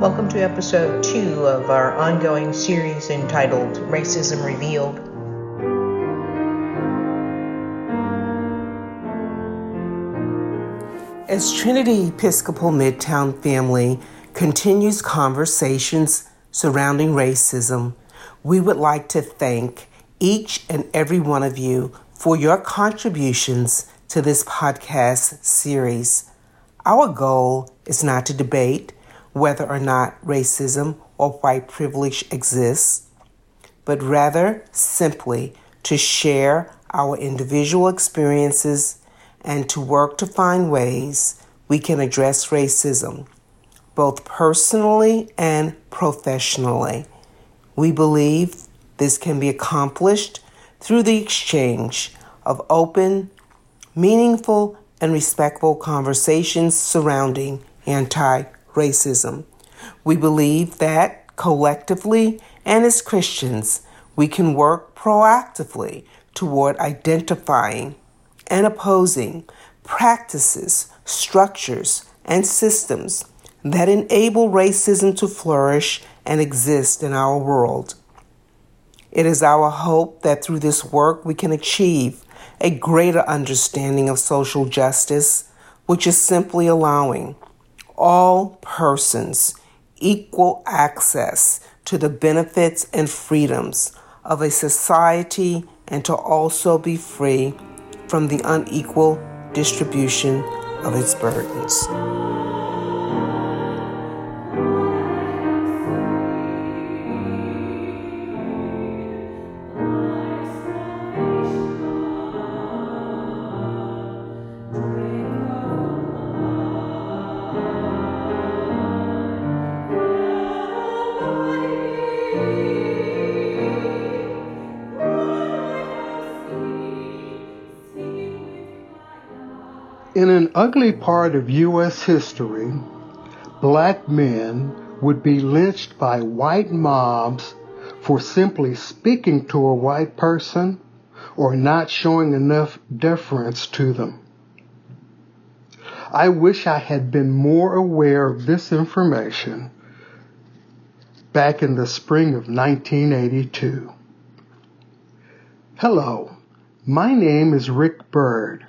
Welcome to episode two of our ongoing series entitled Racism Revealed. As Trinity Episcopal Midtown family continues conversations surrounding racism, we would like to thank each and every one of you for your contributions to this podcast series. Our goal is not to debate whether or not racism or white privilege exists, but rather simply to share our individual experiences and to work to find ways we can address racism, both personally and professionally. We believe this can be accomplished through the exchange of open, meaningful, and respectful conversations surrounding anti racism. We believe that collectively and as Christians, we can work proactively toward identifying and opposing practices, structures, and systems that enable racism to flourish and exist in our world. It is our hope that through this work we can achieve a greater understanding of social justice, which is simply allowing all persons equal access to the benefits and freedoms of a society and to also be free from the unequal distribution of its burdens. In an ugly part of U.S. history, black men would be lynched by white mobs for simply speaking to a white person or not showing enough deference to them. I wish I had been more aware of this information back in the spring of 1982. Hello, my name is Ric Byrd.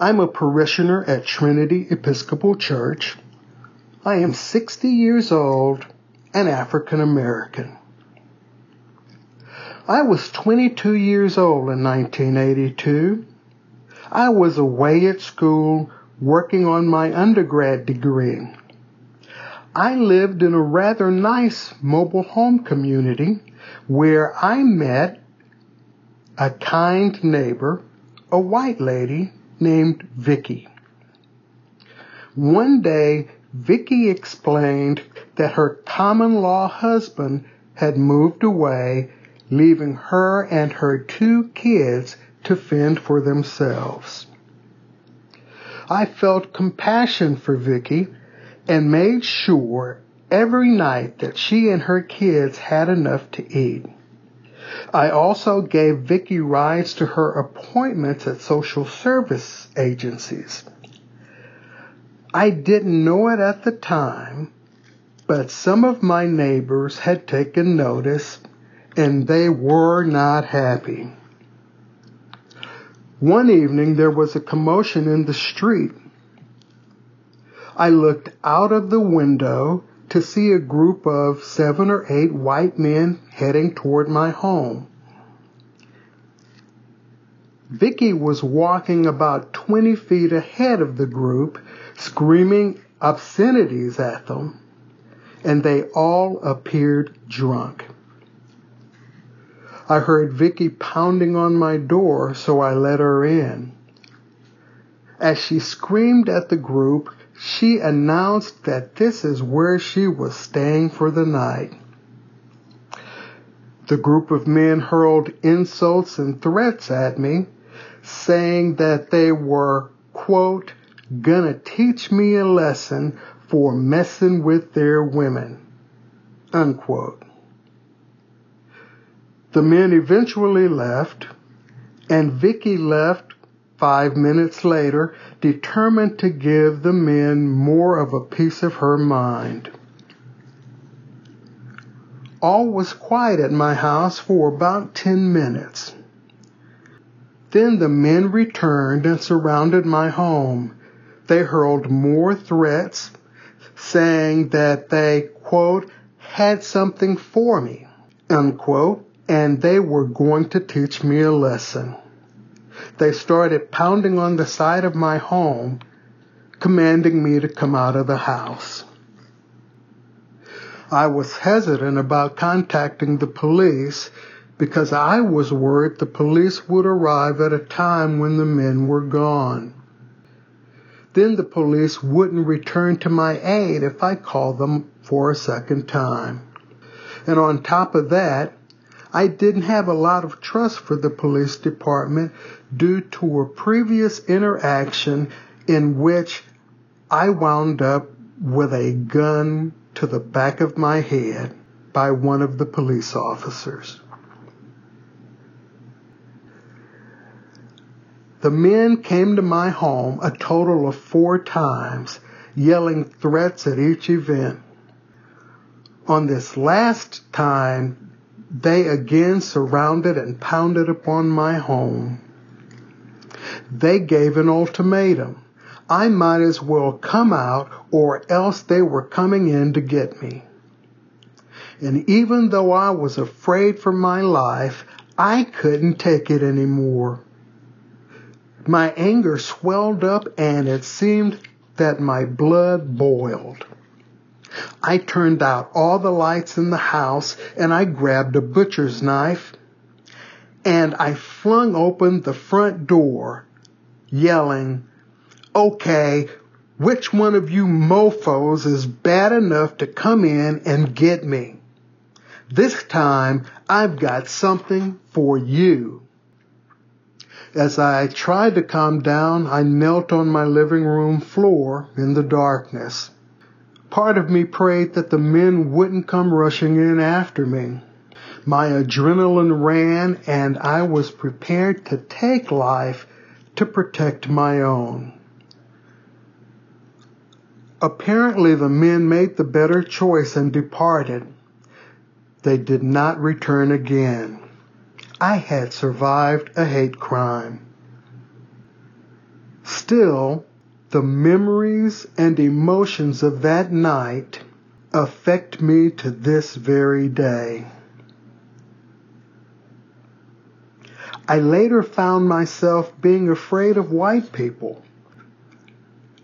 I'm a parishioner at Trinity Episcopal Church. I am 60 years old and African American. I was 22 years old in 1982. I was away at school working on my undergrad degree. I lived in a rather nice mobile home community where I met a kind neighbor, a white lady named Vicky. One day, Vicky explained that her common law husband had moved away, leaving her and her two kids to fend for themselves. I felt compassion for Vicky and made sure every night that she and her kids had enough to eat. I also gave Vicky rides to her appointments at social service agencies. I didn't know it at the time, but some of my neighbors had taken notice and they were not happy. One evening there was a commotion in the street. I looked out of the window to see a group of seven or eight white men heading toward my home. Vicky was walking about 20 feet ahead of the group, screaming obscenities at them, and they all appeared drunk. I heard Vicky pounding on my door, so I let her in. As she screamed at the group, she announced that this is where she was staying for the night. The group of men hurled insults and threats at me, saying that they were, quote, gonna teach me a lesson for messing with their women, unquote. The men eventually left, and Vicky left five minutes later, determined to give the men more of a piece of her mind. All was quiet at my house for about 10 minutes. Then the men returned and surrounded my home. They hurled more threats, saying that they, quote, had something for me, unquote, and they were going to teach me a lesson. They started pounding on the side of my home, commanding me to come out of the house. I was hesitant about contacting the police because I was worried the police would arrive at a time when the men were gone. Then the police wouldn't return to my aid if I called them for a second time. And on top of that, I didn't have a lot of trust for the police department due to a previous interaction in which I wound up with a gun to the back of my head by one of the police officers. The men came to my home a total of four times, yelling threats at each event. On this last time, they again surrounded and pounded upon my home. They gave an ultimatum. I might as well come out or else they were coming in to get me. And even though I was afraid for my life, I couldn't take it anymore. My anger swelled up and it seemed that my blood boiled. I turned out all the lights in the house and I grabbed a butcher's knife and I flung open the front door yelling, okay, which one of you mofos is bad enough to come in and get me? This time I've got something for you. As I tried to calm down, I knelt on my living room floor in the darkness. Part of me prayed that the men wouldn't come rushing in after me. My adrenaline ran and I was prepared to take life to protect my own. Apparently the men made the better choice and departed. They did not return again. I had survived a hate crime. Still, the memories and emotions of that night affect me to this very day. I later found myself being afraid of white people.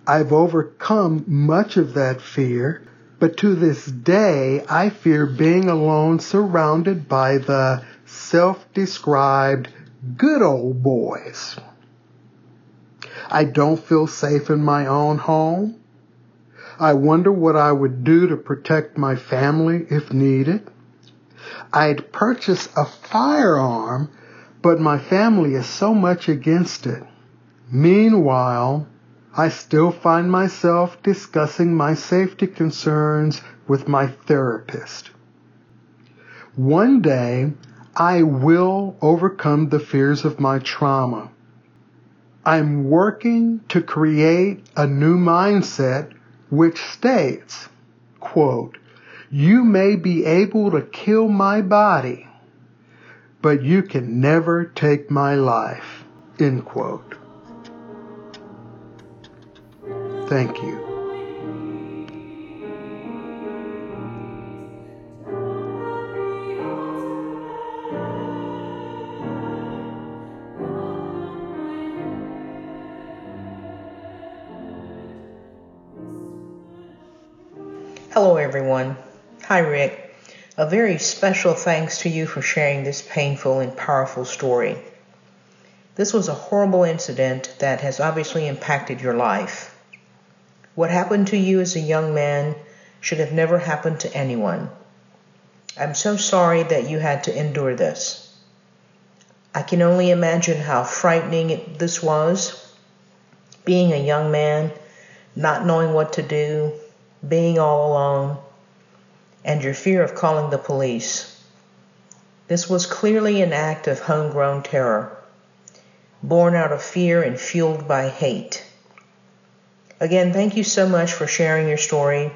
I've overcome much of that fear, but to this day I fear being alone surrounded by the self-described good old boys. I don't feel safe in my own home. I wonder what I would do to protect my family if needed. I'd purchase a firearm, but my family is so much against it. Meanwhile, I still find myself discussing my safety concerns with my therapist. One day, I will overcome the fears of my trauma. I'm working to create a new mindset which states, quote, you may be able to kill my body, but you can never take my life, end quote. Thank you. Hello, everyone. Hi, Ric. A very special thanks to you for sharing this painful and powerful story. This was a horrible incident that has obviously impacted your life. What happened to you as a young man should have never happened to anyone. I'm so sorry that you had to endure this. I can only imagine how frightening it, this was. Being a young man, not knowing what to do, being all alone, and your fear of calling the police. This was clearly an act of homegrown terror, born out of fear and fueled by hate. Again, thank you so much for sharing your story,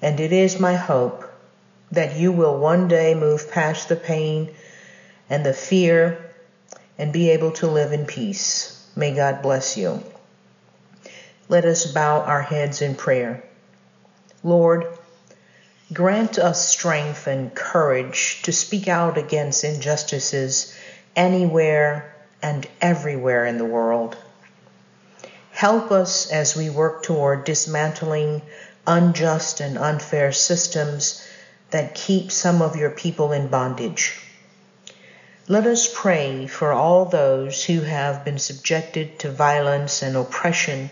and it is my hope that you will one day move past the pain and the fear and be able to live in peace. May God bless you. Let us bow our heads in prayer. Lord, grant us strength and courage to speak out against injustices anywhere and everywhere in the world. Help us as we work toward dismantling unjust and unfair systems that keep some of your people in bondage. Let us pray for all those who have been subjected to violence and oppression,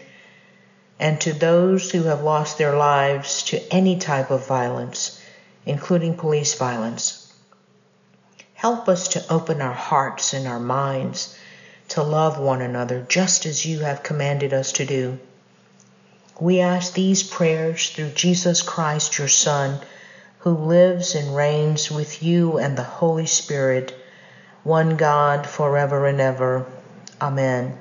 and to those who have lost their lives to any type of violence, including police violence. Help us to open our hearts and our minds to love one another just as you have commanded us to do. We ask these prayers through Jesus Christ, your Son, who lives and reigns with you and the Holy Spirit, one God, forever and ever. Amen.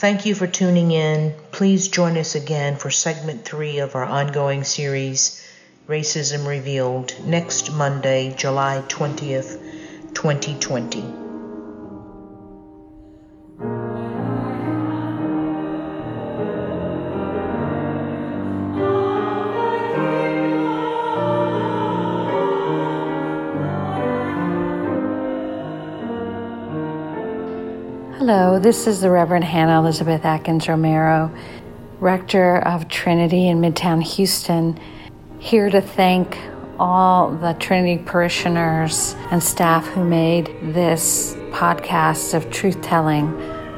Thank you for tuning in. Please join us again for segment three of our ongoing series, Racism Revealed, next Monday, July 20th, 2020. This is the Reverend Hannah Elizabeth Atkins Romero, Rector of Trinity in Midtown Houston, here to thank all the Trinity parishioners and staff who made this podcast of truth telling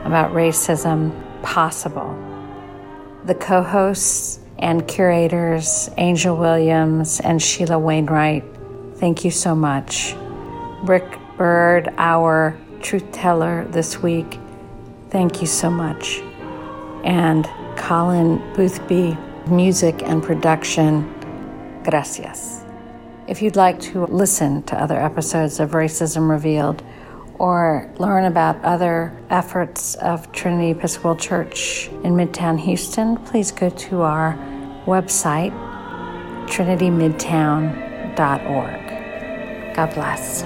about racism possible. The co hosts and curators, Angel Williams and Sheila Wainwright, thank you so much. Ric Byrd, our truth teller this week. Thank you so much. And Colin Boothby, music and production. Gracias. If you'd like to listen to other episodes of Racism Revealed or learn about other efforts of Trinity Episcopal Church in Midtown Houston, please go to our website, trinitymidtown.org. God bless.